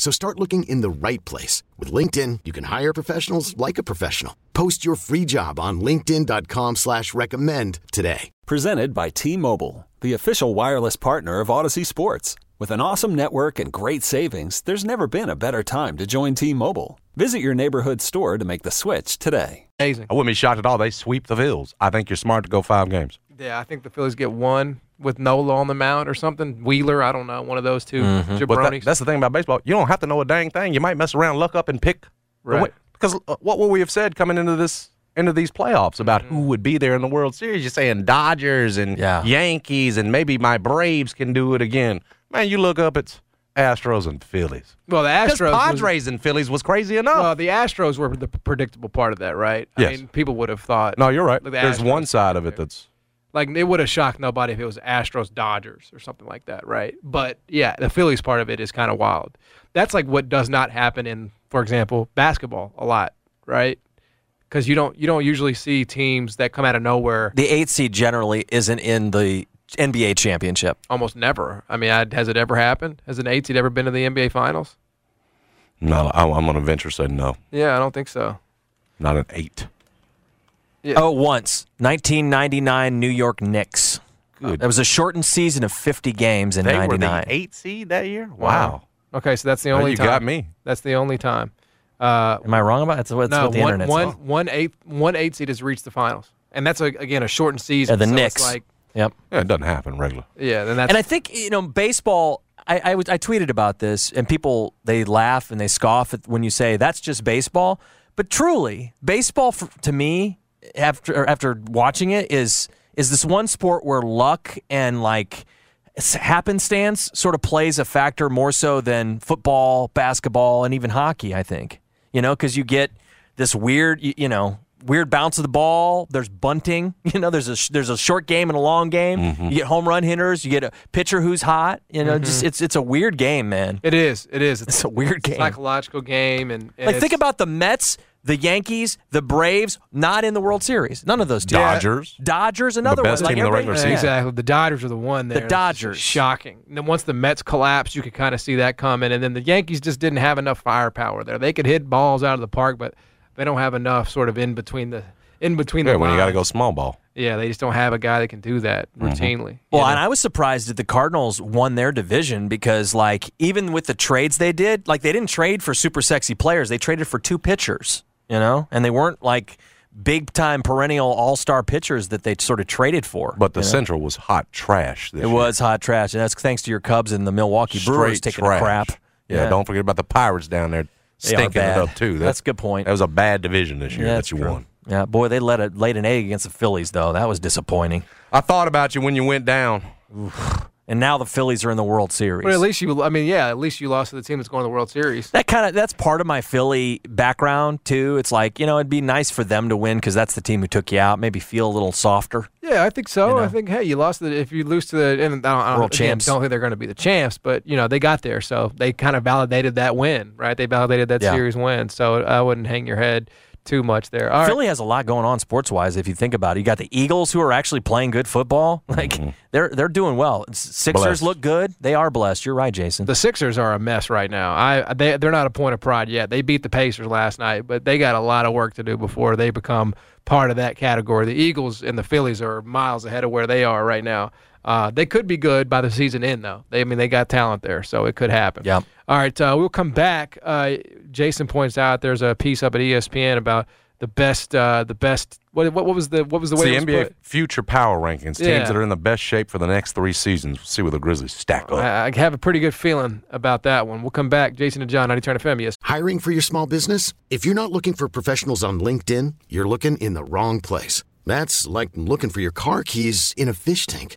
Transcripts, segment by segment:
So start looking in the right place. With LinkedIn, you can hire professionals like a professional. Post your free job on linkedin.com slash recommend today. Presented by T-Mobile, the official wireless partner of Odyssey Sports. With an awesome network and great savings, there's never been a better time to join T-Mobile. Visit your neighborhood store to make the switch today. Amazing. I wouldn't be shocked at all. They sweep the Phils. I think you're smart to go five games. Yeah, I think the Phillies get one with Nola on the mound or something. Wheeler, I don't know, one of those 2 Mm-hmm. But that- that's the thing about baseball. You don't have to know a dang thing. You might mess around, luck up, and pick. Right. Because uh, what would we have said coming into this into these playoffs about Mm-hmm. who would be there in the World Series? You're saying Dodgers and Yeah. Yankees and maybe my Braves can do it again. Man, you look up, it's Astros and Phillies. well, the Astros. was- Padres and Phillies was crazy enough. well, the Astros were the predictable part of that, right? Yes. I mean, people would have thought. no, you're right. The There's Astros one side of it there. that's Like it would have shocked nobody if it was Astros Dodgers or something like that, right? But yeah, the Phillies part of it is kind of wild. That's like what does not happen in, for example, basketball a lot, right? Because you don't you don't usually see teams that come out of nowhere. The eight seed generally isn't in the NBA championship. Almost never. I mean, I, has it ever happened? Has an eight seed ever been to the NBA Finals? no. I'm, I'm going to venture say no, Yeah, I don't think so. not an eight. Yeah. Oh, once. 1999 New York Knicks. Good. It was a shortened season of 50 games in They were the eight seed that year. Wow, Okay, so that's the Well, only you time. got me. That's the only time. Uh, Am I wrong about it? That's what, that's no, what the one, internet's one, all. one eight one eight seed has reached the finals, and that's a, again a shortened season. Yeah, the so it's Knicks. like Yep. Yeah, it doesn't happen regular. yeah, then that's And I think you know baseball. I, I was I tweeted about this, and people they laugh and they scoff at when you say that's just baseball. But truly, baseball for, to me, after after watching it, is is this one sport where luck and like happenstance sort of plays a factor more so than football, basketball, and even hockey. I think you know because you get this weird you, you know weird bounce of the ball. There's bunting. You know, there's a there's a short game and a long game. Mm-hmm. You get home run hitters. You get a pitcher who's hot. You know, just mm-hmm. it's it's a weird game, man. it is it is It's a weird game. psychological game, and, and Like think about the Mets, the Yankees, the Braves, not in the World Series. None of those two. Dodgers. Dodgers, another the best one. team in the everybody- regular season. exactly. The Dodgers are the one there. The Dodgers. shocking. And then once the Mets collapsed, you could kind of see that coming. And then the Yankees just didn't have enough firepower there. They could hit balls out of the park, but they don't have enough sort of in between the in between Yeah, the when you got to go small ball. Yeah, they just don't have a guy that can do that mm-hmm. routinely. Well, you know? and I was surprised that the Cardinals won their division because, like, even with the trades they did, like, they didn't trade for super sexy players. They traded for two pitchers, you know, and they weren't like big time perennial all star pitchers that they sort of traded for. But the you know? Central was hot trash. This it year. was hot trash, and that's thanks to your Cubs and the Milwaukee Brewers Straight taking trash. a crap. Yeah, don't forget about the Pirates down there stinking it up too. That- That's a good point. That was a bad division this year Yeah, that you true. won. Yeah, boy, they let it laid an egg against the Phillies though. That was disappointing. I thought about you when you went down. And now the Phillies are in the World Series. But at least you, I mean, yeah, at least you lost to the team that's going to the World Series. that kind of that's part of my Philly background too. It's like you know it'd be nice for them to win because that's the team who took you out. Maybe feel a little softer. Yeah, I think so. You know? I think hey, you lost the if you lose to the and I don't, I don't, World again, champs. Don't think they're going to be the champs, but you know they got there, so they kind of validated that win, right? They validated that Yeah. series win, so I wouldn't hang your head too much there. All right. Philly has a lot going on sports wise. If you think about it, you got the Eagles who are actually playing good football. Like mm-hmm. they're they're doing well. Sixers Blessed. look good. They are blessed. You're right, Jason. The Sixers are a mess right now. I they they're not a point of pride yet. They beat the Pacers last night, but they got a lot of work to do before they become part of that category. The Eagles and the Phillies are miles ahead of where they are right now. Uh, they could be good by the season end, though. They, I mean, they got talent there, so it could happen. Yep. All right, uh, we'll come back. Uh, Jason points out there's a piece up at ESPN about the best, uh, the best. What, what, what was the what was the It's way the it was NBA put? future power rankings. Teams Yeah. that are in the best shape for the next three seasons. We'll see where the Grizzlies stack up. I, I have a pretty good feeling about that one. We'll come back. Jason and John, 90 Turn FM. Yes. Hiring for your small business? If you're not looking for professionals on LinkedIn, you're looking in the wrong place. That's like looking for your car keys in a fish tank.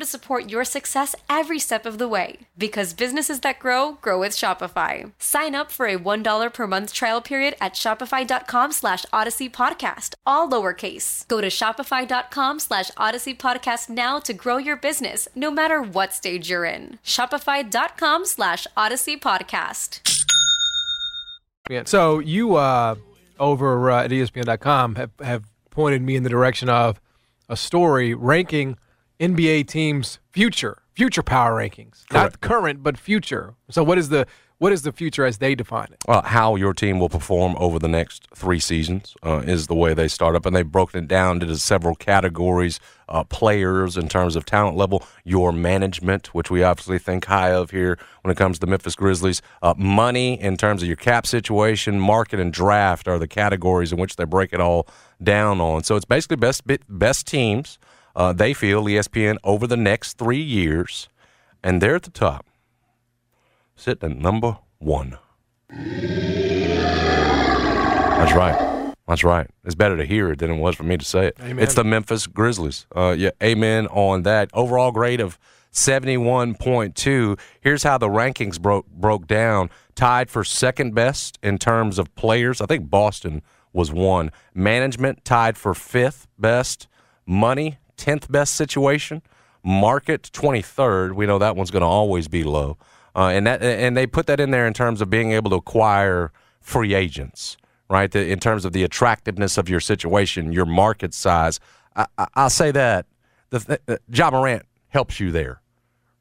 to support your success every step of the way. Because businesses that grow, grow with Shopify. Sign up for a $1 per month trial period at shopify.com slash odyssey podcast, all lowercase. Go to shopify.com slash odyssey podcast now to grow your business, no matter what stage you're in. Shopify.com slash odyssey podcast. So you uh, over uh, at ESPN.com have, have pointed me in the direction of a story ranking NBA teams' future, future power rankings, not current but future. So what is the what is the future as they define it? Well, how your team will perform over the next three seasons uh, is the way they start up, and they've broken it down into several categories: uh, players in terms of talent level, your management, which we obviously think high of here when it comes to the Memphis Grizzlies, uh, money in terms of your cap situation, market, and draft are the categories in which they break it all down on. So it's basically best best teams. Uh, they feel ESPN over the next three years, and they're at the top sitting at number one. That's right. That's right. It's better to hear it than it was for me to say it. Amen. It's the Memphis Grizzlies. Uh, yeah, amen on that. Overall grade of 71.2. Here's how the rankings broke broke down. Tied for second best in terms of players. I think Boston was one. Management tied for fifth best. Money, 10th best situation. Market, 23rd. We know that one's going to always be low. Uh, and that and they put that in there in terms of being able to acquire free agents, right? The, in terms of the attractiveness of your situation, your market size. I, will say that the, the Ja Morant helps you there,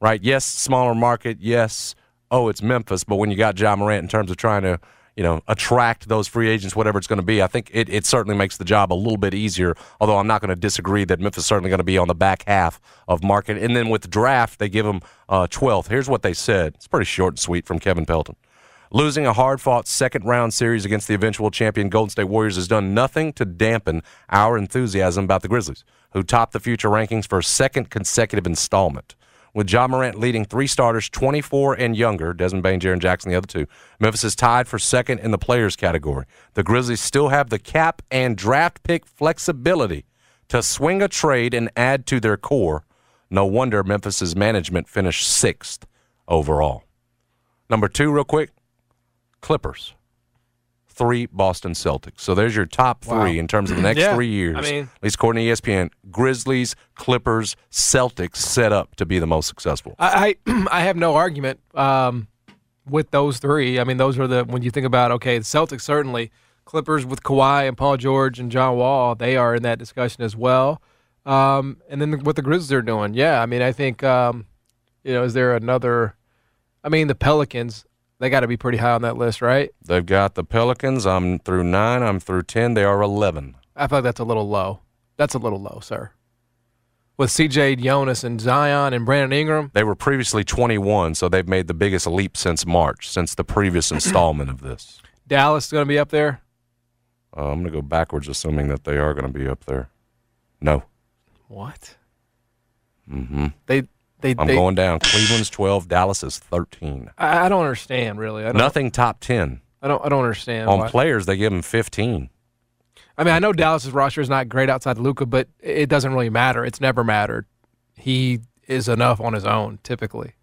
right? Yes, smaller market. Yes, oh, it's Memphis, but when you got Ja Morant in terms of trying to you know, attract those free agents, whatever it's going to be. I think it, it certainly makes the job a little bit easier, although I'm not going to disagree that Memphis is certainly going to be on the back half of market. And then with the draft, they give them uh, 12th. Here's what they said. It's pretty short and sweet from Kevin Pelton. Losing a hard fought second round series against the eventual champion Golden State Warriors has done nothing to dampen our enthusiasm about the Grizzlies, who topped the future rankings for a second consecutive installment with Ja Morant leading three starters 24 and younger, Desmond Bane, Jaren Jackson, the other two. Memphis is tied for second in the players category. The Grizzlies still have the cap and draft pick flexibility to swing a trade and add to their core. No wonder Memphis's management finished sixth overall. Number two, real quick Clippers three Boston Celtics. So there's your top three wow. in terms of the next yeah, three years. I mean, at least according to ESPN, Grizzlies, Clippers, Celtics set up to be the most successful. I I, I have no argument um, with those three. I mean, those are the when you think about okay, the Celtics certainly, Clippers with Kawhi and Paul George and John Wall, they are in that discussion as well. Um, and then what the Grizzlies are doing, yeah. I mean, I think um, you know, is there another? I mean, the Pelicans. They got to be pretty high on that list, right? They've got the Pelicans. I'm through nine. I'm through ten. They are eleven. I feel like that's a little low. That's a little low, sir. with C.J. Jonas and Zion and Brandon Ingram. They were previously 21, so they've made the biggest leap since March, since the previous installment of this. Dallas is going to be up there. Uh, I'm going to go backwards, assuming that they are going to be up there. No. What? Mm-hmm. They they. I'm they, going down. Cleveland's 12, Dallas is 13. I, I don't understand really. I don't, Nothing top 10. I don't. I don't understand. On why. players, they give them 15. I mean, I know Dallas's roster is not great outside Luka, but it doesn't really matter. It's never mattered. He is enough on his own, typically.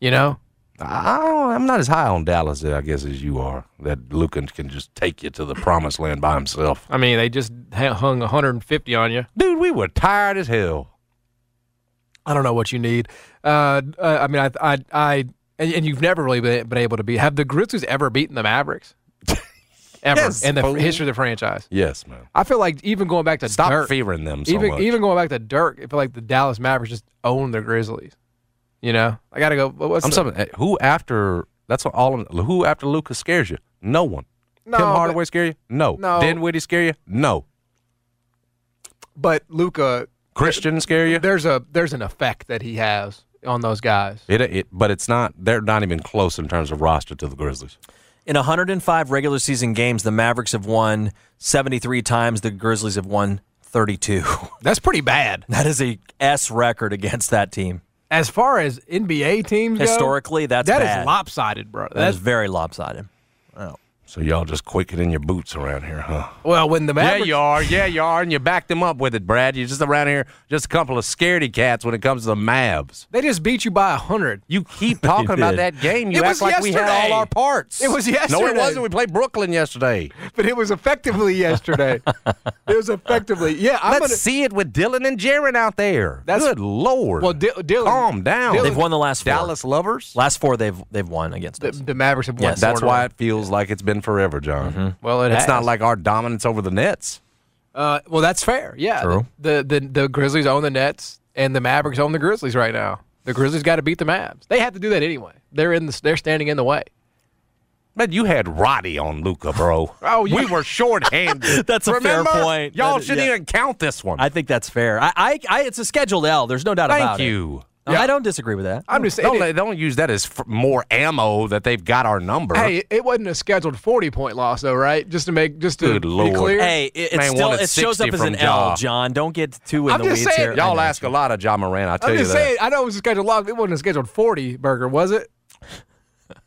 You know? I I'm not as high on Dallas, I guess, as you are. That Luka can just take you to the promised land by himself. I mean, they just hung 150 on you. Dude, we were tired as hell. I don't know what you need. Uh, uh, I mean, I, I, I and, and you've never really been, been able to beat. Have the Grizzlies ever beaten the Mavericks? ever Yes, in the fool. history of the franchise? Yes, man. I feel like even going back to Stop Dirk, favoring them so even much. even going back to Dirk, I feel like the Dallas Mavericks just own the Grizzlies. You know, I got to go. What's I'm something. Who after? That's what all. Who after Luka's scares you? No one. No, Tim but- Hardaway scare you? No. No. Dinwiddie scare you? No. But Luka, Christian scare you? there's a there's an effect that he has on those guys. It, it, but it's not. They're not even close in terms of roster to the Grizzlies. In 105 regular season games, the Mavericks have won 73 times. The Grizzlies have won 32. That's pretty bad. that is a S record against that team. As far as NBA teams go, Historically, that's that is bad. lopsided, bro. That is That's very lopsided. So y'all just quick in your boots around here, huh? well when the Mavericks. Yeah, you are. Yeah, you are, and you backed them up with it, Brad. You're just around here, just a couple of scaredy cats when it comes to the Mavs. They just beat you by a hundred. You keep talking about that game. You It act was like we had yesterday. all our parts. It was yesterday. No, yesterday. it wasn't. We played Brooklyn yesterday. But it was effectively yesterday. it was effectively. Yeah, I'm Let's gonna. see it with Dylan and Jaren out there. That's- Good lord. Well, Di- Dylan. calm down. Dylan- They've won the last four. Dallas lovers. Last four they've they've won against The, us. the Mavericks have won. Yes, That's why it feels like it's been forever, John. Well, it It's has. not like our dominance over the Nets. Uh, well, that's fair. Yeah. True. The, the the the Grizzlies own the Nets, and the Mavericks own the Grizzlies right now. The Grizzlies got to beat the Mavs. They have to do that anyway. They're in the. They're standing in the way. Man, you had Roddy on Luka, bro. Oh, we were shorthanded. That's a fair point. Y'all That- shouldn't yeah. even count this one. I think that's fair. I, I, I it's a scheduled L. There's no doubt Thank about it. you. No, I don't disagree with that. I'm just saying. Don't, it- don't use that as f- more ammo that they've got our number. Hey, it wasn't a scheduled 40 point loss, though, right? Just to make, just to Good be Lord. clear. Hey, it, it's Man still it shows up as from an L, John. Don't get too in I'm the just weeds saying, here. Y'all ask a lot of John Moran. I tell I'm you just that. saying. I know it was a scheduled loss. It wasn't a scheduled 40 burger, was it?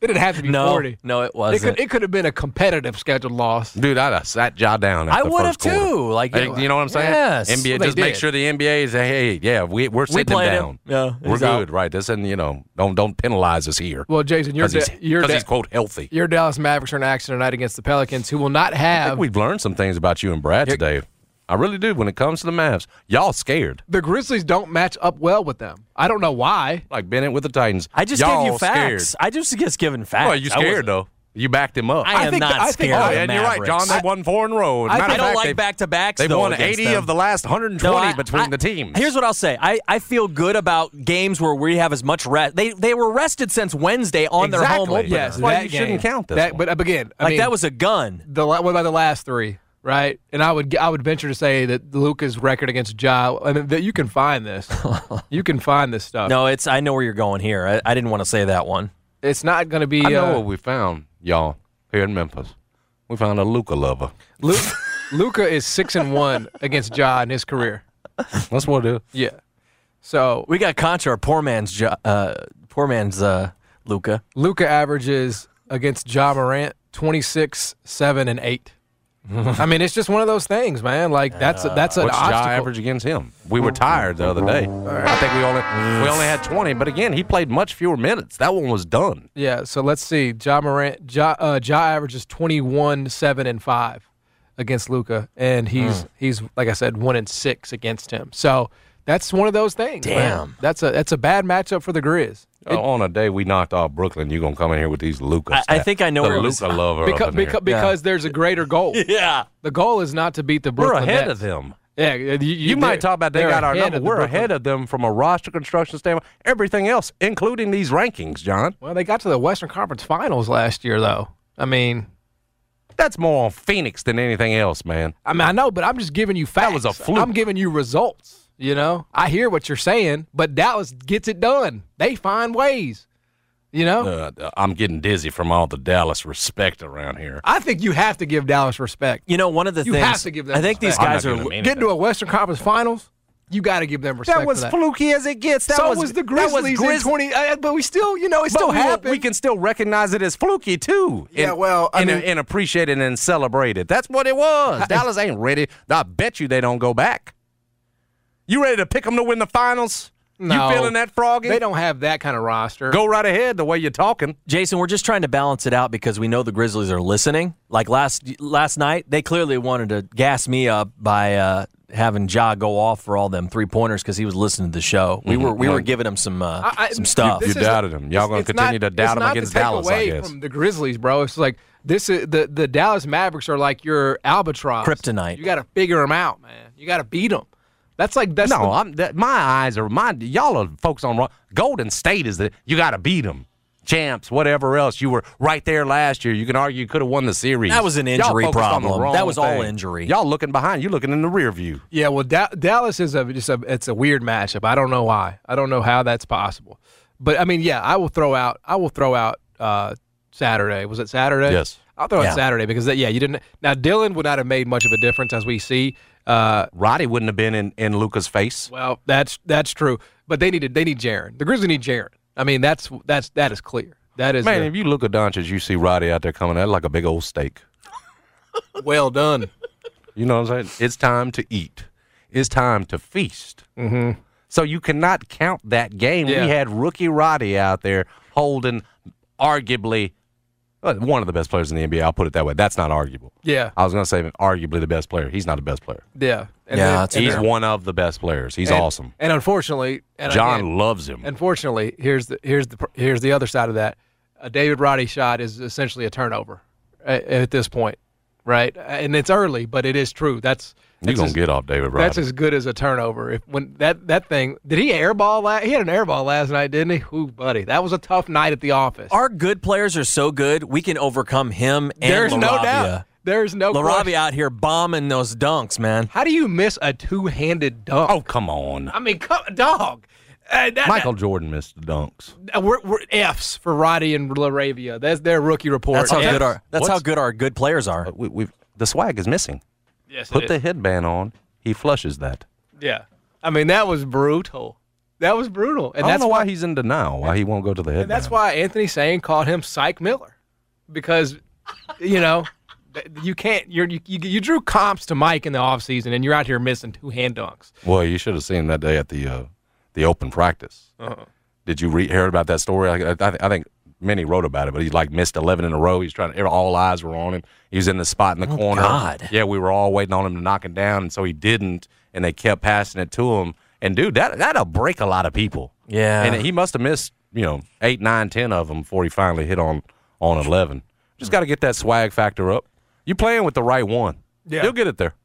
It didn't have to be No, 40. no, it It wasn't. could, it could have been a competitive scheduled loss. Dude, I'd have sat Ja down. At I the would have quarter. too. Like Hey, you know what I'm saying? Yes. NBA, Well, they just make sure the NBA is, hey, yeah, we, we're sitting him played him. Yeah, we're good, out. right? This and you know, don't don't penalize us here Well, Jason, your, because da- he's, your, 'cause da- he's quote healthy. your Dallas Mavericks are in action tonight against the Pelicans, who will not I have think we've learned some things about you and Brad today. I really do. When it comes to the Mavs, y'all scared the Grizzlies. Don't match up well with them. I don't know why. like Bennett with the Titans. I just y'all gave you facts. Scared. I just just given facts. Well, you scared though. You backed him up. I I am think- not I think- scared. oh, of the you're right, John. They won four in a row. As a I- I of don't fact, like back to backs. They've won 80 them. of the last 120 No, I- between I- the teams. Here's what I'll say. I, I feel good about games where we have as much rest. They they were rested since Wednesday on their home Exactly. opener. Yes, Well, that you shouldn't count this That, one. but, but again, I like mean, that was a gun. the la- what about the last three, right? And I would I would venture to say that Luka's record against Ja. I mean, that you can find this. you can find this stuff. No, it's I know where you're going here. I, I didn't want to say that one. it's not going to be. I know uh, what we found, y'all, here in Memphis. We found a Luka lover. Lu- Luka is six and one against Ja in his career. That's what it is. Yeah. So We got Contra, poor man's Jo- uh, poor man's uh, Luka. Luka averages against Ja Morant 26, 7, and 8. I mean, it's just one of those things, man. Like that's a, that's an What's obstacle. average against him? We were tired the other day. I think we only we only had 20, but again, he played much fewer minutes. That one was done. Yeah, so let's see. Ja Morant, Ja, uh, ja averages 21, 7, and 5 against Luka, and he's he's like I said, one and six against him. So that's one of those things. man. Damn. that's a that's a bad matchup for the Grizz. Uh, on a day we knocked off Brooklyn, you're gonna come in here with these Luka. I- I think I know the where it Luka was- lover Because up in here. because, because there's a greater goal. Yeah. The goal is not to beat the Brooklyn. We're ahead Nets. of them. Yeah, you, you, You, might talk about they they're got our number. of the We're Brooklyn- ahead of them from a roster construction standpoint. Everything else, including these rankings, John. Well, they got to the Western Conference Finals last year, though. I mean, That's more on Phoenix than anything else, man. I mean, I know, but I'm just giving you facts. was a fluke. I'm giving you results. You know, I hear what you're saying, but Dallas gets it done. They find ways. You know, Uh, I'm getting dizzy from all the Dallas respect around here. I think you have to give Dallas respect. You know, one of the You things have to give them I think these respect. I'm guys are. getting to a Western Conference Finals, you got to give them respect. That was for that. fluky as it gets. That so was, was, the that was Grizzlies in 20, uh, but we still, you know, it But still we, happened. we can still recognize it as fluky too. Yeah, and, well, I and, mean- and appreciate it and celebrate it. That's what it was. Dallas ain't ready. I bet you they don't go back. You ready to pick them to win the finals? No. You feeling that froggy? They don't have that kind of roster. Go right ahead. The way you're talking. Jason, we're just trying to balance it out because we know the Grizzlies are listening. Like last last night, they clearly wanted to gas me up by uh, having Ja go off for all them three pointers because he was listening to the show. We were we were giving him some uh, I- I- some stuff. You This is doubted him. Y'all gonna continue not- to doubt it's him not against to take Dallas, I Away guess. from the Grizzlies, bro. It's like this is the the Dallas Mavericks are like your albatross, Kryptonite. You got to figure them out, man. You got to beat them. That's like that's No, the- I'm, that, my eyes are my. Y'all are folks on wrong. Golden State is the you got to beat them, champs, whatever else. You were right there last year. You can argue you could have won the series. That was an injury focused on the problem. That was all injury. Y'all looking behind. You looking in the rear view. yeah. Well, da- Dallas is a just a it's a weird matchup. I don't know why. I don't know how that's possible. But I mean, yeah, I will throw out. I will throw out uh, Saturday. Was it Saturday? Yes. I'll throw Yeah. out Saturday because that, yeah, you didn't. Now Dylan would not have made much of a difference as we see. Uh, Roddy wouldn't have been in, in Luka's face. Well, that's that's true, but they needed they need Jaren. The Grizzlies need Jaren. I mean, that's that's that is clear. That is Man, a- if you look at Doncic, you see Roddy out there coming out like a big old steak. well done. You know what I'm saying? It's time to eat. It's time to feast. Mm-hmm. So you cannot count that game. Yeah. We had rookie Roddy out there holding arguably Uh, one of the best players in the NBA. I'll put it that way. That's not arguable. Yeah, I was going to say arguably the best player. He's not the best player. yeah, and Yeah, then- He's one of the best players. He's and- awesome. And unfortunately, and John again, loves him. unfortunately, here's the here's the here's the other side of that. A David Roddy shot is essentially a turnover at, at this point, right? And it's early, but it is true. That's You're that's going as- to get off David Roddy. That's as good as a turnover. If when that that thing did he airball? La- he had an airball last night, didn't he? Ooh, buddy, that was a tough night at the office. Our good players are so good, we can overcome him and There's no LaRavia. doubt. There's no LaRavia out here bombing those dunks, man. How do you miss a two-handed dunk? oh, come on. I mean, come, dog. Uh, that, Michael Jordan missed the dunks. uh, we're, we're Fs for Roddy and LaRavia. That's their rookie report. That's how Fs. good our that's What's- how good our good players are. Uh, We, we've, the swag is missing. Yes, Put is. the headband on. He flushes that. yeah. I mean, that was brutal. That was brutal, and I don't that's know why. why he's in denial. Why he won't go to the headband. And that's why Anthony Sane called him Psych Miller, because you know you can't. You're, you you you drew comps to Mike in the offseason, and you're out here missing two hand dunks. Well, you should have seen that day at the uh, the open practice. Uh-huh. Did you read hear about that story? I, I, I think many wrote about it, but he like missed eleven in a row. He's trying to. All eyes were on him. He was in the spot in the oh, corner. God. Yeah, we were all waiting on him to knock it down, and so he didn't, and they kept passing it to him. And dude, that that'll break a lot of people. Yeah. and he must have missed you know eight, nine, ten of them before he finally hit on on eleven. Just got to get that swag factor up. You playing with the right one. Yeah. You'll get it there.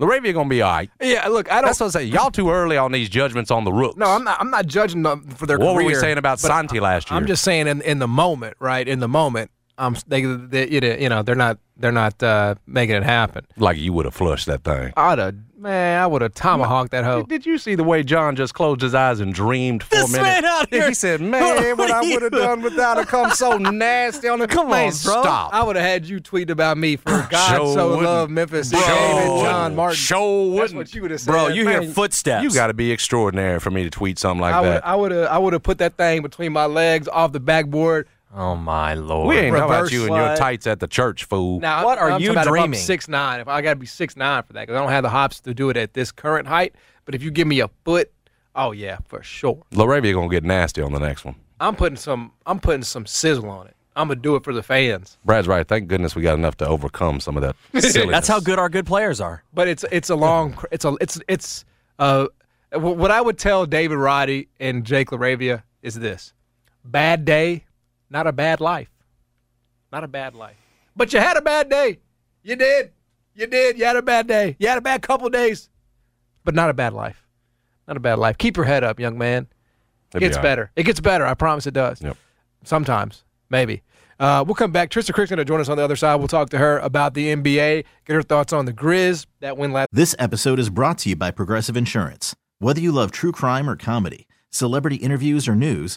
LaRavia gonna be all right. Yeah, look, I don't. That's what I say. Y'all too early on these judgments on the rooks. no, I'm not. I'm not judging them for their What were we saying about Santi last year? I'm just saying in in the moment, right? In the moment, um, they, they you know they're not they're not uh, making it happen. like you would have flushed that thing. I'd have man, I would have tomahawked that hoe. Did you see the way John just closed his eyes and dreamed for This a minute? man out here- He said, "Man, what I would have done without her come so nasty on the Come man, on, bro. Stop. I would have had you tweet about me for God Sure so wouldn't. loved Memphis. Bro, it John. Martin. Sure That's wouldn't. what you would have said. Bro, you hear footsteps. You got to be extraordinary for me to tweet something like I would that. I would have I would have put that thing between my legs off the backboard. Oh my lord. we ain't talking about reverse you and your tights at the church, fool. Now, What are I'm you talking about if dreaming? Six nine. If I got to be six nine for that, because I don't have the hops to do it at this current height. But if you give me a foot, oh yeah, for sure. LaRavia gonna get nasty on the next one. I'm putting some I'm putting some sizzle on it. I'm gonna do it for the fans. Brad's right. Thank goodness we got enough to overcome some of that. That's how good our good players are. But it's it's a long it's a it's it's uh what I would tell David Roddy and Jake LaRavia is this: bad day, not a bad life, not a bad life. But you had a bad day. You did. You did. You had a bad day. You had a bad couple days, but not a bad life. Not a bad life. Keep your head up, young man. It It'd gets all right. better. It gets better. I promise it does. Yep. Sometimes, maybe. Uh, we'll come back. Trista Crick's going to join us on the other side. We'll talk to her about the NBA, get her thoughts on the Grizz that win last. This episode is brought to you by Progressive Insurance. Whether you love true crime or comedy, celebrity interviews or news,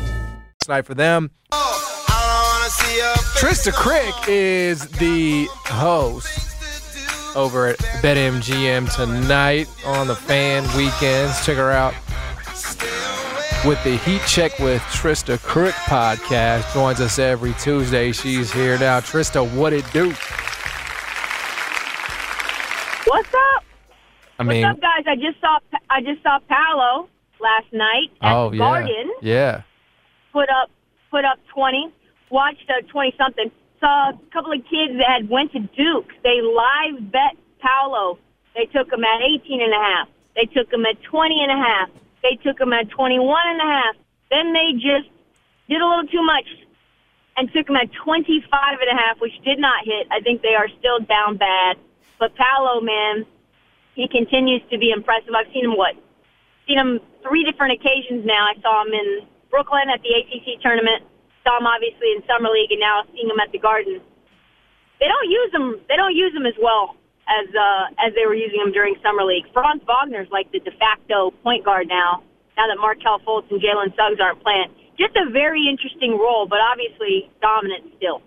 Night for them. Trista Crick is the host over at BetMGM tonight on the fan weekends. Check her out with the Heat Check with Trista Crick podcast. Joins us every Tuesday. She's here now. Trista, what it do? What's up? I mean, What's up, guys? I just saw I just saw Paolo last night at oh, yeah. Garden. Yeah. Put up put up twenty. Watched a twenty something. Saw a couple of kids that had went to Duke. They live bet Paolo. They took him at eighteen and a half. They took him at twenty and a half. They took him at 21 and a half. Then they just did a little too much and took him at 25 and a half, which did not hit. I think they are still down bad. But Paolo, man, he continues to be impressive. I've seen him what? Seen him three different occasions now. I saw him in Brooklyn at the ACC tournament. Saw him obviously in summer league, and now seeing him at the Garden. They don't use him. They don't use him as well as uh, as they were using him during summer league. Franz Wagner's like the de facto point guard now. Now that Markelle Fultz and Jalen Suggs aren't playing, just a very interesting role, but obviously dominant still.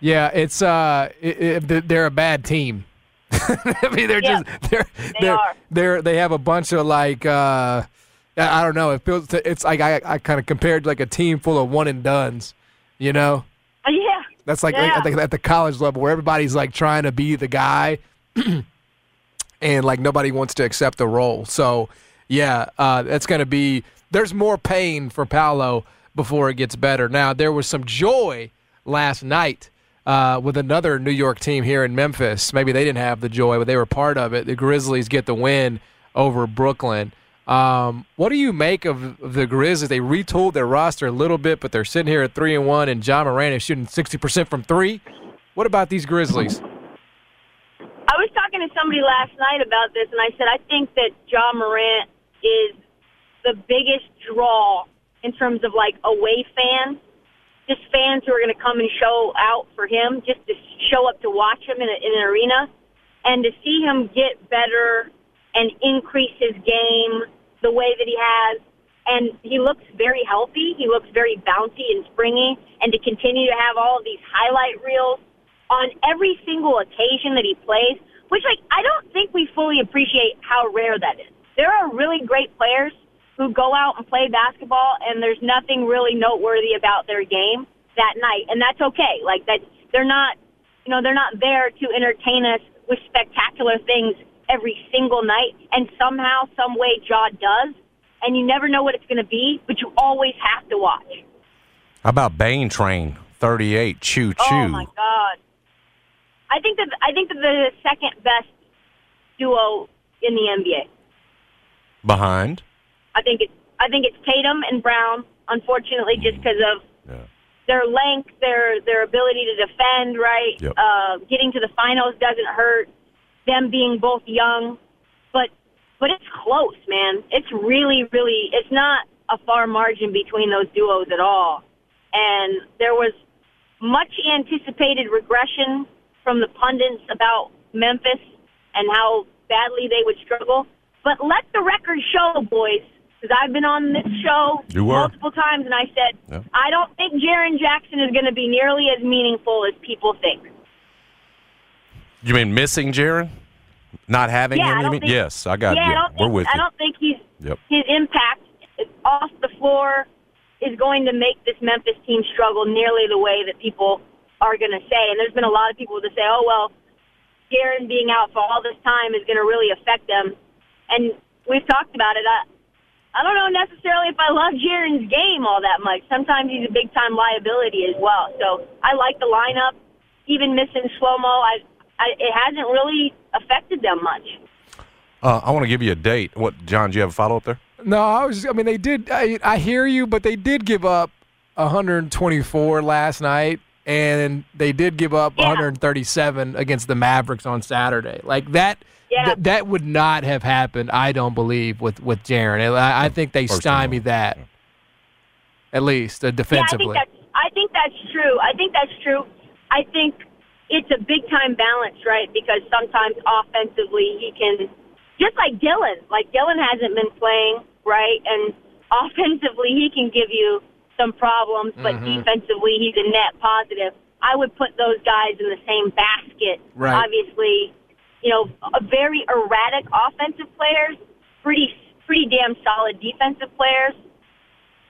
Yeah, it's uh, it, it, they're a bad team. I mean, they're yeah, just they're they they're, are. they're they have a bunch of like uh, I don't know. It feels it's like I I kind of compared like a team full of one and duns, you know. Uh, yeah. That's like, yeah. at, the, at the college level where everybody's like trying to be the guy, and like nobody wants to accept the role. So yeah, uh, that's going to be. There's more pain for Paolo before it gets better. Now there was some joy last night uh, with another New York team here in Memphis. Maybe they didn't have the joy, but they were part of it. The Grizzlies get the win over Brooklyn. Um, what do you make of, of the Grizzlies? They retooled their roster a little bit, but they're sitting here at three and one, and Ja Morant is shooting sixty percent from three. What about these Grizzlies? I was talking to somebody last night about this, and I said I think that Ja Morant is the biggest draw in terms of like away fans, just fans who are going to come and show out for him, just to show up to watch him in, a, in an arena, and to see him get better and increase his game the way that he has. And he looks very healthy. He looks very bouncy and springy. And to continue to have all of these highlight reels on every single occasion that he plays, which like I don't think we fully appreciate how rare that is. There are really great players who go out and play basketball and there's nothing really noteworthy about their game that night and that's okay. Like that they're not you know, they're not there to entertain us with spectacular things every single night and somehow, some way Ja does. And you never know what it's gonna be, but you always have to watch. How about Bane Train 38 Choo Choo? Oh my god. I think that I think that they're the second best duo in the NBA. Behind? I think it's I think it's Tatum and Brown. Unfortunately, just because of Yeah. their length, their their ability to defend, right? Yep. Uh, getting to the finals doesn't hurt. Them being both young, but but it's close, man. It's really, really. It's not a far margin between those duos at all. And there was much anticipated regression from the pundits about Memphis and how badly they would struggle. But let the record show, boys, because I've been on this show multiple times, and I said. I don't think Jaren Jackson is going to be nearly as meaningful as people think. You mean missing Jaren? Not having Yeah, him? You mean? think- yes, I got yeah, you. I don't We're think, with I don't think he's Yep. his impact off the floor is going to make this Memphis team struggle nearly the way that people are going to say. And there's been a lot of people that say, "Oh well, Jaren being out for all this time is going to really affect them." And we've talked about it. I, I don't know necessarily if I love Jaren's game all that much. Sometimes he's a big time liability as well. So I like the lineup. Even missing slow mo, I, I it hasn't really affected them much. Uh, I want to give you a date. What, John? Do you have a follow up there? No, I was. I mean, they did. I, I hear you, but they did give up 124 last night, and they did give up 137 against the Mavericks on Saturday. Like that. Yeah. th- that would not have happened. I don't believe with with Jaren. I, I think they First stymied that. At least uh, defensively. Yeah, I think that's I think that's true. I think that's true. I think it's a big time balance, right? Because sometimes offensively he can just like Dylan. Like Dylan hasn't been playing, right? And offensively he can give you some problems, but Mhm. defensively he's a net positive. I would put those guys in the same basket. Right. Obviously, you know, a very erratic offensive players, pretty pretty damn solid defensive players.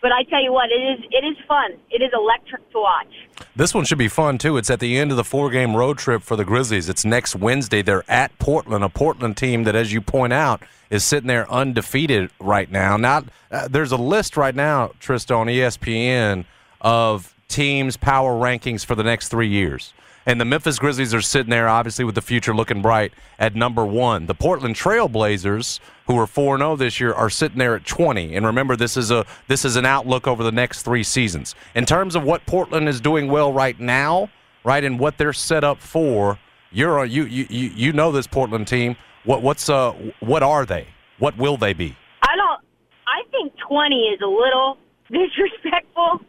But I tell you what, it is it is fun. It is electric to watch. This one should be fun too. It's at the end of the four game road trip for the Grizzlies. It's next Wednesday. They're at Portland, a Portland team that, as you point out, is sitting there undefeated right now. Now, uh, there's a list right now, Trista, on ESPN of teams' power rankings for the next three years. And the Memphis Grizzlies are sitting there, obviously, with the future looking bright at number one. The Portland Trailblazers, who are 4 0 this year, are sitting there at twenty. And remember, this is a this is an outlook over the next three seasons in terms of what Portland is doing well right now, right, and what they're set up for. You're you you you know this Portland team. What what's uh what are they? What will they be? I don't. I think twenty is a little disrespectful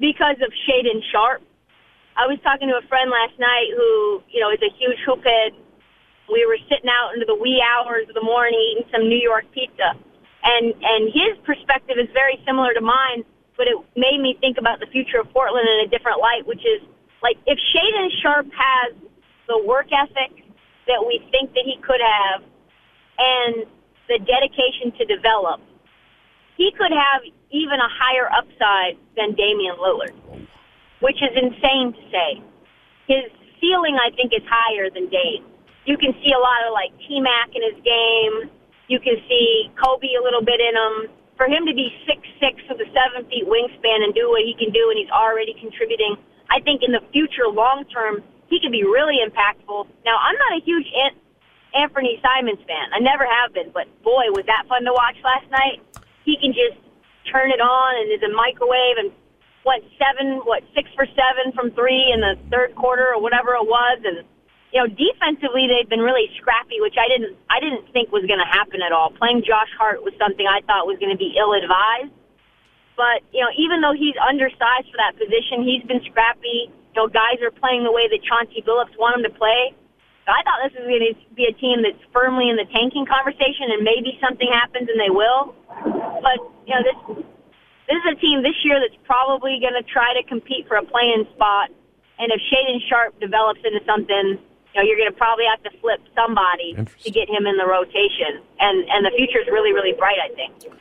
because of Shaedon Sharpe. I was talking to a friend last night who, you know, is a huge hoop head. We were sitting out into the wee hours of the morning eating some New York pizza, and and his perspective is very similar to mine. But it made me think about the future of Portland in a different light, which is like if Shaedon Sharpe has the work ethic that we think that he could have, and the dedication to develop, he could have even a higher upside than Damian Lillard, which is insane to say. His ceiling, I think, is higher than Dame. You can see a lot of like T Mac in his game. You can see Kobe a little bit in him. For him to be six six with a seven feet wingspan and do what he can do, and he's already contributing. I think in the future, long term, he could be really impactful. Now, I'm not a huge Ant- Anthony Simons fan. I never have been, but boy, was that fun to watch last night. He can just turn it on and is a microwave and what seven, what six for seven from three in the third quarter or whatever it was, and you know defensively they've been really scrappy, which I didn't I didn't think was going to happen at all. Playing Josh Hart was something I thought was going to be ill advised. But you know, even though he's undersized for that position, he's been scrappy. You know, guys are playing the way that Chauncey Billups want them to play. So I thought this was going to be a team that's firmly in the tanking conversation, and maybe something happens and they will. But you know, this this is a team this year that's probably going to try to compete for a playing spot. And if Shaedon Sharpe develops into something, you know, you're going to probably have to flip somebody to get him in the rotation. And and the future is really really bright, I think.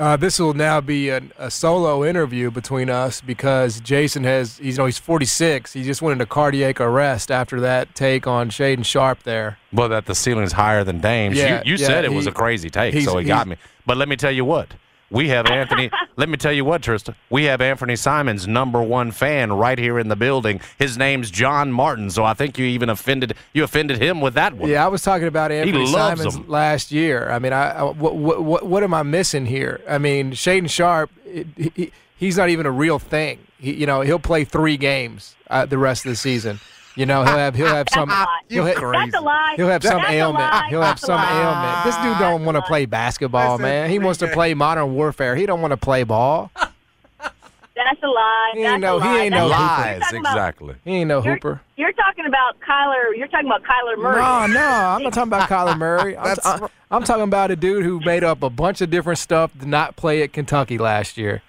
Uh, this will now be a, a solo interview between us because Jason has he's you know he's 46. He just went into cardiac arrest after that take on Shaedon Sharpe there. Well, that the ceiling's higher than Dame's. Yeah, you you yeah, said it was a crazy take, so it got me. But let me tell you what. We have Anthony. let me tell you what, Trista. We have Anthony Simon's number one fan right here in the building. His name's John Martin. So I think you even offended you offended him with that one. Yeah, I was talking about Anthony Simons him. last year. I mean, I, I what, what what what am I missing here? I mean, Shaedon Sharpe, it, he, he's not even a real thing. He, you know, he'll play three games uh, the rest of the season. You know, he'll have he'll have some That's a he'll ha- That's a lie. He'll have some That's a ailment. lie. He'll have That's some ailment. This dude don't want to play basketball, man. He wants to play modern warfare. He don't want to play ball. That's a lie. He That's ain't no- a he lie. ain't no a hooper. Lies, talking about- exactly. He ain't no You're, hooper. you're talking about Kyler. You're talking about Kyler Murray. No, no, I'm not talking about Kyler Murray. I'm, I, I'm talking about a dude who made up a bunch of different stuff to not play at Kentucky last year,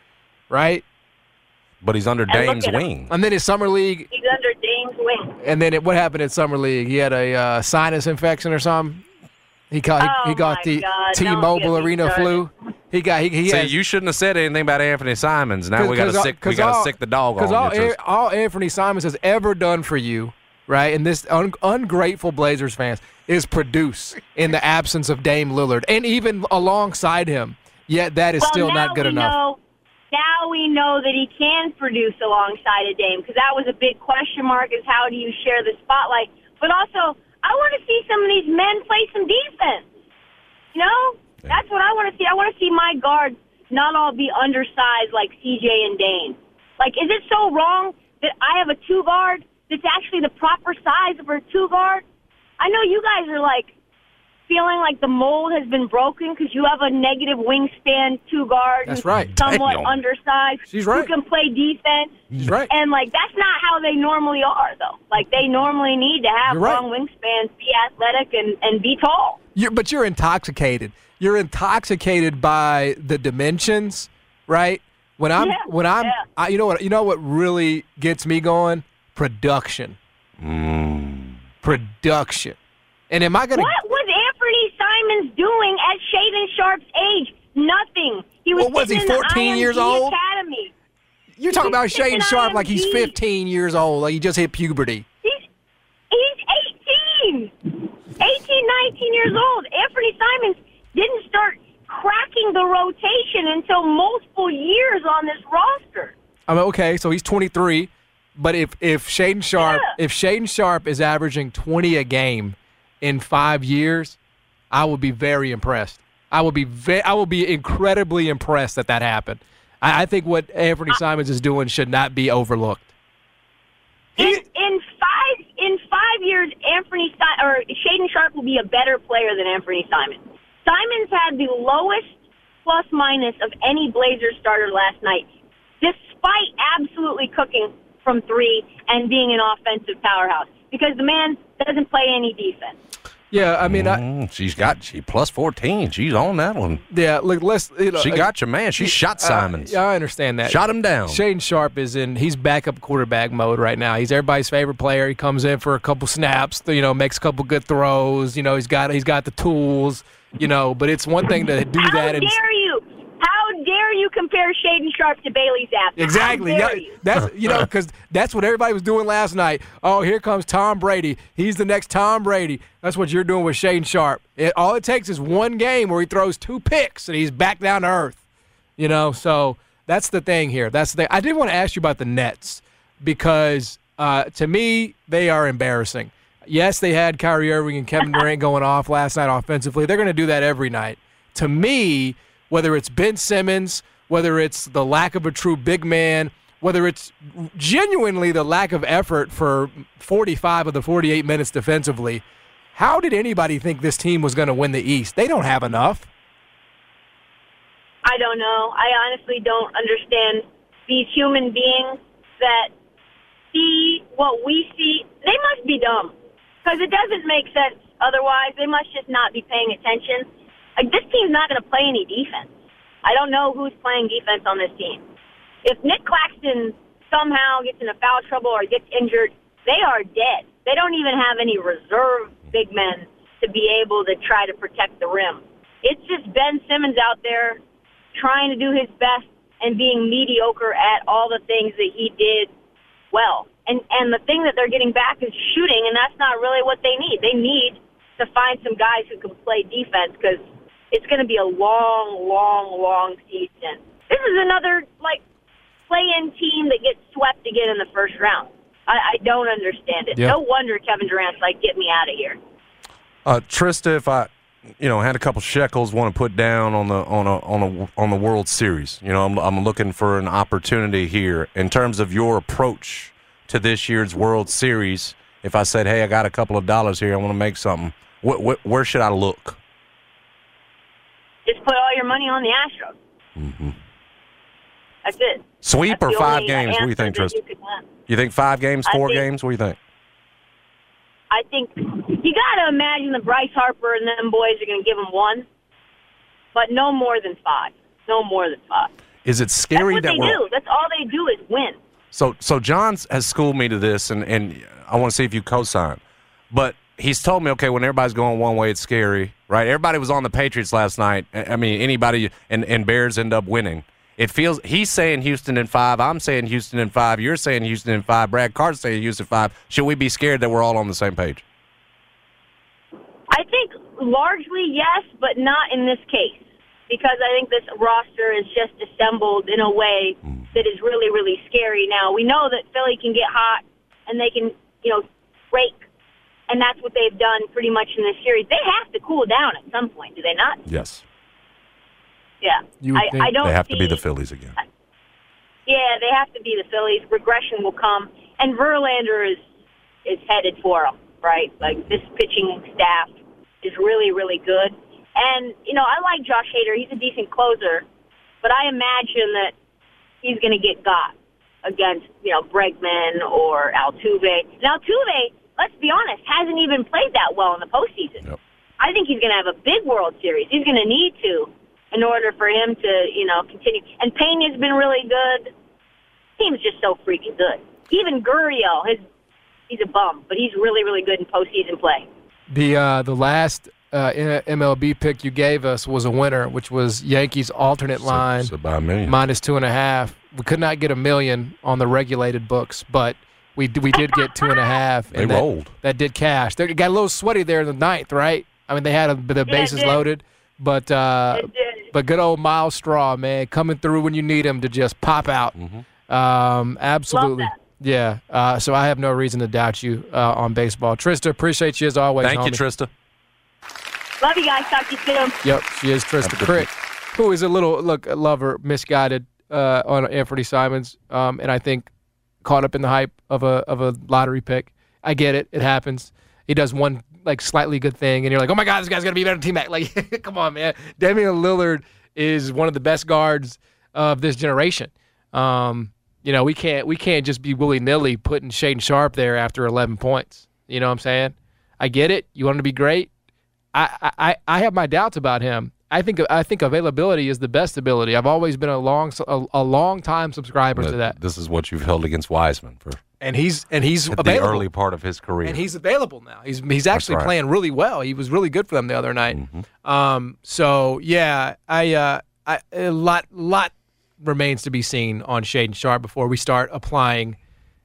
right? But he's under And Dame's at him. wing. And then his summer league, He's under Dame's wing. and then it, what happened at summer league? He had a uh, sinus infection or something. He got he, Oh, he got the God, T-Mobile don't get me Arena started. flu. He got he, he See, has, you shouldn't have said anything about Anthony Simons. Now we got to sick. We got to sick the dog on Because all, you. An- all Anthony Simons has ever done for you, right, and this un- ungrateful Blazers fans is produce in the absence of Dame Lillard, and even alongside him. Yet that is well, still now not good we enough. Know, now we know that he can produce alongside a Dame because that was a big question mark: is how do you share the spotlight? But also, I want to see some of these men play some defense. You know, that's what I want to see. I want to see my guards not all be undersized like CJ and Dame. Like, is it so wrong that I have a two guard that's actually the proper size for a two guard? I know you guys are like feeling like the mold has been broken because you have a negative wingspan two guard. That's right. Somewhat Damn. undersized. She's right. Who can play defense. He's right. And like that's not how they normally are though. Like they normally need to have You're right. long wingspans, be athletic, and and be tall. You're, but you're intoxicated. You're intoxicated by the dimensions, right? When I'm Yeah, when I'm, yeah. I, you know what? You know what really gets me going? Production. Mm. Production. And am I gonna? What was Anthony Simons doing at Shaedon Sharpe's age? Nothing. He was Well, was he sitting in the 14 years old? Academy. You're talking about Shaedon Sharpe like he's 15 years old, like he just hit puberty. He's he's 18. 18, 19 years old. Anthony Simons didn't start cracking the rotation until multiple years on this roster. I mean, okay, so he's 23, but if if Shaedon Sharpe Yeah. if Shaedon Sharpe is averaging 20 a game in five years, I would be very impressed. I would be ve- I would be incredibly impressed that that happened. I, I think what Anthony Simons is doing should not be overlooked. In, in five in five years, Anthony si- or Shaedon Sharpe will be a better player than Anthony Simons. Simons had the lowest plus minus of any Blazers starter last night, despite absolutely cooking from three and being an offensive powerhouse. Because the man doesn't play any defense. Yeah, I mean, I, Mm, she's got she plus fourteen. She's on that one. yeah. Look, let's. You know, She uh, got your man. She shot uh, Simons. yeah, I understand that. Shot him down. Shaedon Sharpe is in. He's backup quarterback mode right now. He's everybody's favorite player. He comes in for a couple snaps. You know, makes a couple good throws. You know, he's got he's got the tools. You know, but it's one thing to do How that. and dare you? Dare you compare Shaedon Sharpe to Bailey Zappe? Exactly. Yeah, you? that's you know because that's what everybody was doing last night. Oh, here comes Tom Brady. He's the next Tom Brady. That's what you're doing with Shaedon Sharpe. It, all it takes is one game where he throws two picks and he's back down to earth. You know, so that's the thing here. That's the thing. I did want to ask you about the Nets because uh, to me they are embarrassing. Yes, they had Kyrie Irving and Kevin Durant going off last night offensively. They're going to do that every night. To me, whether it's Ben Simmons, whether it's the lack of a true big man, whether it's genuinely the lack of effort for 45 of the 48 minutes defensively, how did anybody think this team was going to win the East? They don't have enough. I don't know. I honestly don't understand these human beings that see what we see. They must be dumb because it doesn't make sense otherwise. They must just not be paying attention. Like this team's not going to play any defense. I don't know who's playing defense on this team. If Nic Claxton somehow gets into foul trouble or gets injured, they are dead. They don't even have any reserve big men to be able to try to protect the rim. It's just Ben Simmons out there trying to do his best and being mediocre at all the things that he did well. And and the thing that they're getting back is shooting, and that's not really what they need. They need to find some guys who can play defense because it's going to be a long, long, long season. This is another like play-in team that gets swept again in the first round. I, I don't understand it. Yeah. No wonder Kevin Durant's like, "Get me out of here." Uh, Trista, if I, you know, had a couple shekels want to put down on the on a on a on the World Series, you know, I'm I'm looking for an opportunity here in terms of your approach to this year's World Series. if I said, "Hey, I got a couple of dollars here, I want to make something," wh- wh- where should I look? Just put all your money on the Astros. Mm-hmm. That's it. Sweep That's or five games? What do you think, Tristan? you. You think five games, four think- games? What do you think? I think you got to imagine that Bryce Harper and them boys are going to give him one, but no more than five. No more than five. Is it That's scary what that they do. That's all they do is win. So so Johns has schooled me to this, and, and I want to see if you co-sign. But he's told me, okay, when everybody's going one way, it's scary, right? Everybody was on the Patriots last night. I mean, anybody and, and Bears end up winning. It feels he's saying Houston in five. I'm saying Houston in five. You're saying Houston in five. Brad Carter's saying Houston five. Should we be scared that we're all on the same page? I think largely yes, but not in this case because I think this roster is just assembled in a way hmm. that is really, really scary. Now we know that Philly can get hot and they can, you know, break, and that's what they've done pretty much in this series. They have to cool down at some point, do they not? Yes. Yeah, You I, I don't. They have see, to be the Phillies again. Yeah, they have to be the Phillies. Regression will come, and Verlander is is headed for them, right? Like this pitching staff is really, really good. And you know, I like Josh Hader. He's a decent closer, but I imagine that he's going to get got against you know Bregman or Altuve. Now Altuve, let's be honest, hasn't even played that well in the postseason. Yep. I think he's going to have a big World Series. He's going to need to in order for him to, you know, continue. And Pena's been really good. Team's just so freaking good. Even Gurriel, his he's a bum, but he's really, really good in postseason play. The uh, the last uh, MLB pick you gave us was a winner, which was Yankees alternate line So by minus two and a half. We could not get a million on the regulated books, but we we did get two and a half. They and that, rolled. That did cash. They got a little sweaty there in the ninth, right? I mean, they had a, the bases did. loaded, but uh, but good old Myles Straw, man, coming through when you need him to just pop out. Mm-hmm. Um, absolutely. that. Yeah. Uh, so I have no reason to doubt you uh, on baseball. Trista, appreciate you as always. Thank you. Trista. Love you guys. Talk to you soon. Yep, she is Trista Crick, who is a little look lover misguided uh, on Anthony Simons, um, and I think caught up in the hype of a of a lottery pick. I get it; it happens. He does one like slightly good thing, and you're like, oh my god, this guy's gonna be better teammate. Like, come on, man. Damian Lillard is one of the best guards of this generation. Um, you know, we can't we can't just be willy nilly putting Shaedon Sharpe there after 11 points. You know what I'm saying? I get it. You want him to be great. I, I, I have my doubts about him. I think I think availability is the best ability. I've always been a long a, a long time subscriber to that. This is what you've held against Wiseman for And he's and he's the available. early part of his career. and he's available now. He's he's actually right. playing really well. He was really good for them the other night. Mm-hmm. Um, so yeah, I uh, I a lot lot remains to be seen on Shaedon Sharpe before we start applying.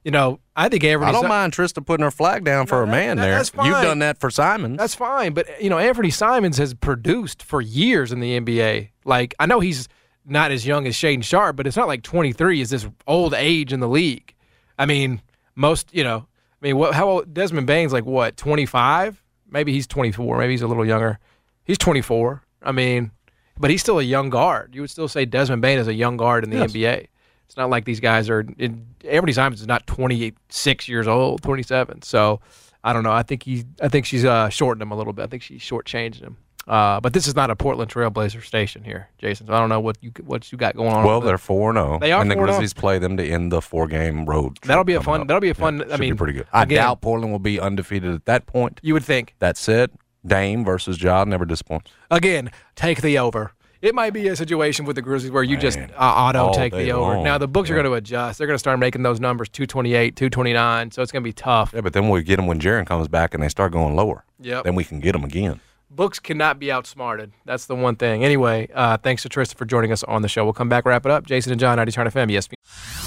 You know, I think I don't Si- mind Trista putting her flag down for a that- man that- there. that's You've done that for Simons. That's fine, but you know, Anthony Simons has produced for years in the NBA. Like I know he's not as young as Shaedon Sharpe, but it's not like 23 is this old age in the league. I mean, most you know, I mean, what? How old? Desmond Bane's like what? 25? Maybe he's 24. Maybe he's a little younger. He's 24. I mean, but he's still a young guard. You would still say Desmond Bane is a young guard in the Yes. NBA. It's not like these guys are. In, Anthony Simons is not 26 years old, 27. So I don't know. I think he. I think she's uh, shortened him a little bit. I think she's shortchanged him. Uh, but this is not a Portland Trailblazer station here, Jason. So I don't know what you what you got going on. well, they're four zero. They are and the 4-0. Grizzlies play them to end the four game road. trip That'll be a fun- up. that'll be a fun- I should mean, pretty good. I again- doubt Portland will be undefeated at that point. You would think. That said, Dame versus Ja never disappoints. Again, take the over. It might be a situation with the Grizzlies where you just uh, auto take the over. long. Now the books are going to adjust. They're going to start making those numbers 228, 229. So it's going to be tough. Yeah, but then we get them when Jaren comes back and they start going lower. Yep. Then we can get them again. Books cannot be outsmarted. That's the one thing. Anyway, uh, thanks to Tristan for joining us on the show. We'll come back, wrap it up. Jason and John, 90 Turn FM, ESPN.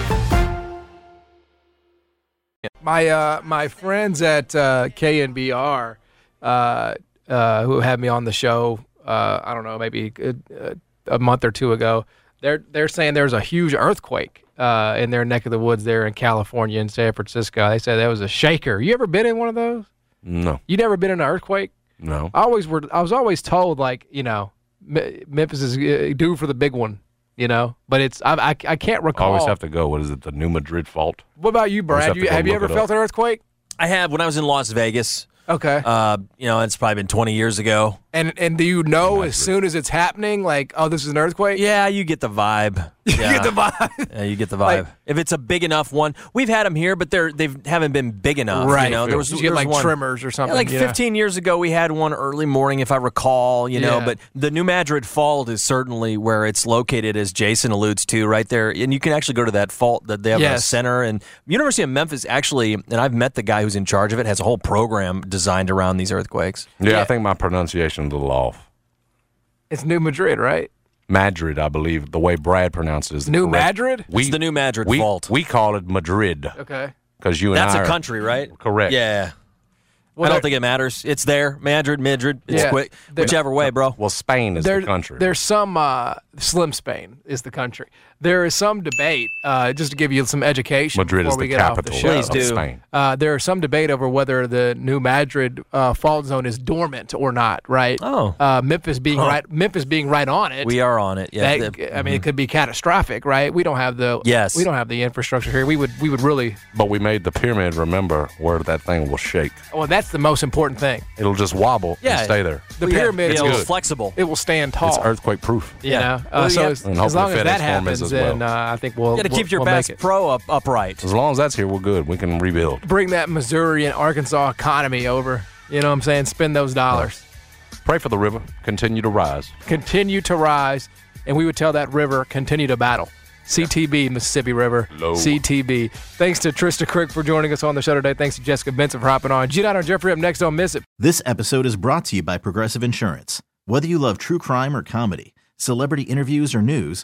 My uh, my friends at uh, KNBR uh, uh, who had me on the show. Uh, I don't know, maybe a, a month or two ago. They're they're saying there's a huge earthquake uh, in their neck of the woods there in California in San Francisco. They said that was a shaker. You ever been in one of those? No, You never been in an earthquake? no. I always were. I was always told like you know, Me- Memphis is uh, due for the big one. You know, but it's I I, I can't I recall. always have to go. What is it? The New Madrid fault? what about you, Brad? have You, have you ever felt up. an earthquake? I have when I was in Las Vegas. Okay. Uh, you know, it's probably been 20 years ago. And and do you know as soon as it's happening, like, oh, this is an earthquake? Yeah, you get the vibe. you Yeah. get the vibe. Yeah, you get the vibe. Like- if it's a big enough one, we've had them here, but they're they haven't been big enough. Right. You know, there was You there get was like one- tremors or Yeah, something. like you know? 15 years ago, we had one early morning, if I recall. You know, Yeah. but the New Madrid Fault is certainly where it's located, as Jason alludes to, right there. And you can actually go to that fault that they have a Yes. center. And University of Memphis actually, and I've met the guy who's in charge of it, has a whole program designed around these earthquakes. Yeah, Yeah. I think my pronunciation is a little off. It's New Madrid, right? Madrid, I believe the way Brad pronounces it is the New correct- Madrid? We, It's the New Madrid we, Fault. We call it Madrid Okay. because you and That's I a are- country, right? Correct. Yeah. Well, I don't think it matters. It's there. Madrid, Madrid. It's Yeah. quick. Whichever way, bro. Well, Spain is there- the country. There's some uh, Slim Spain is the country. There is some debate, uh, just to give you some education. Madrid before is we the get off the capital show. Please of do. Spain. Uh, there is some debate over whether the New Madrid uh, fault zone is dormant or not. Right? Oh. Uh, Memphis being right, Memphis being right on it. We are on it. Yeah. that- the- I mean, it could be catastrophic, right? We don't have the Yes. we don't have the infrastructure here. We would we would really But we made the pyramid. Remember where that thing will shake? well. That's the most important thing. It'll just wobble Yeah. and stay there. The Well, yeah, pyramid it's is good. flexible. It will stand tall. It's earthquake proof. You Yeah. know, uh, Well, so yeah. as, as long as that FedEx Forum is happens, as then well. uh, I think we'll You got to we'll- keep your we'll Bass. Pro up upright. As long as that's here, we're good. We can rebuild. Bring that Missouri and Arkansas economy over. You know what I'm saying? Spend those dollars. Pray for the river. Continue to rise. Continue to rise, and we would tell that river continue to battle. CTB, Mississippi River. Low. CTB. Thanks to Trista Crick for joining us on the show today. Thanks to Jessica Benson for hopping on. G. and Jeffrey up next. Don't miss it. This episode is brought to you by Progressive Insurance. Whether you love true crime or comedy, celebrity interviews or news,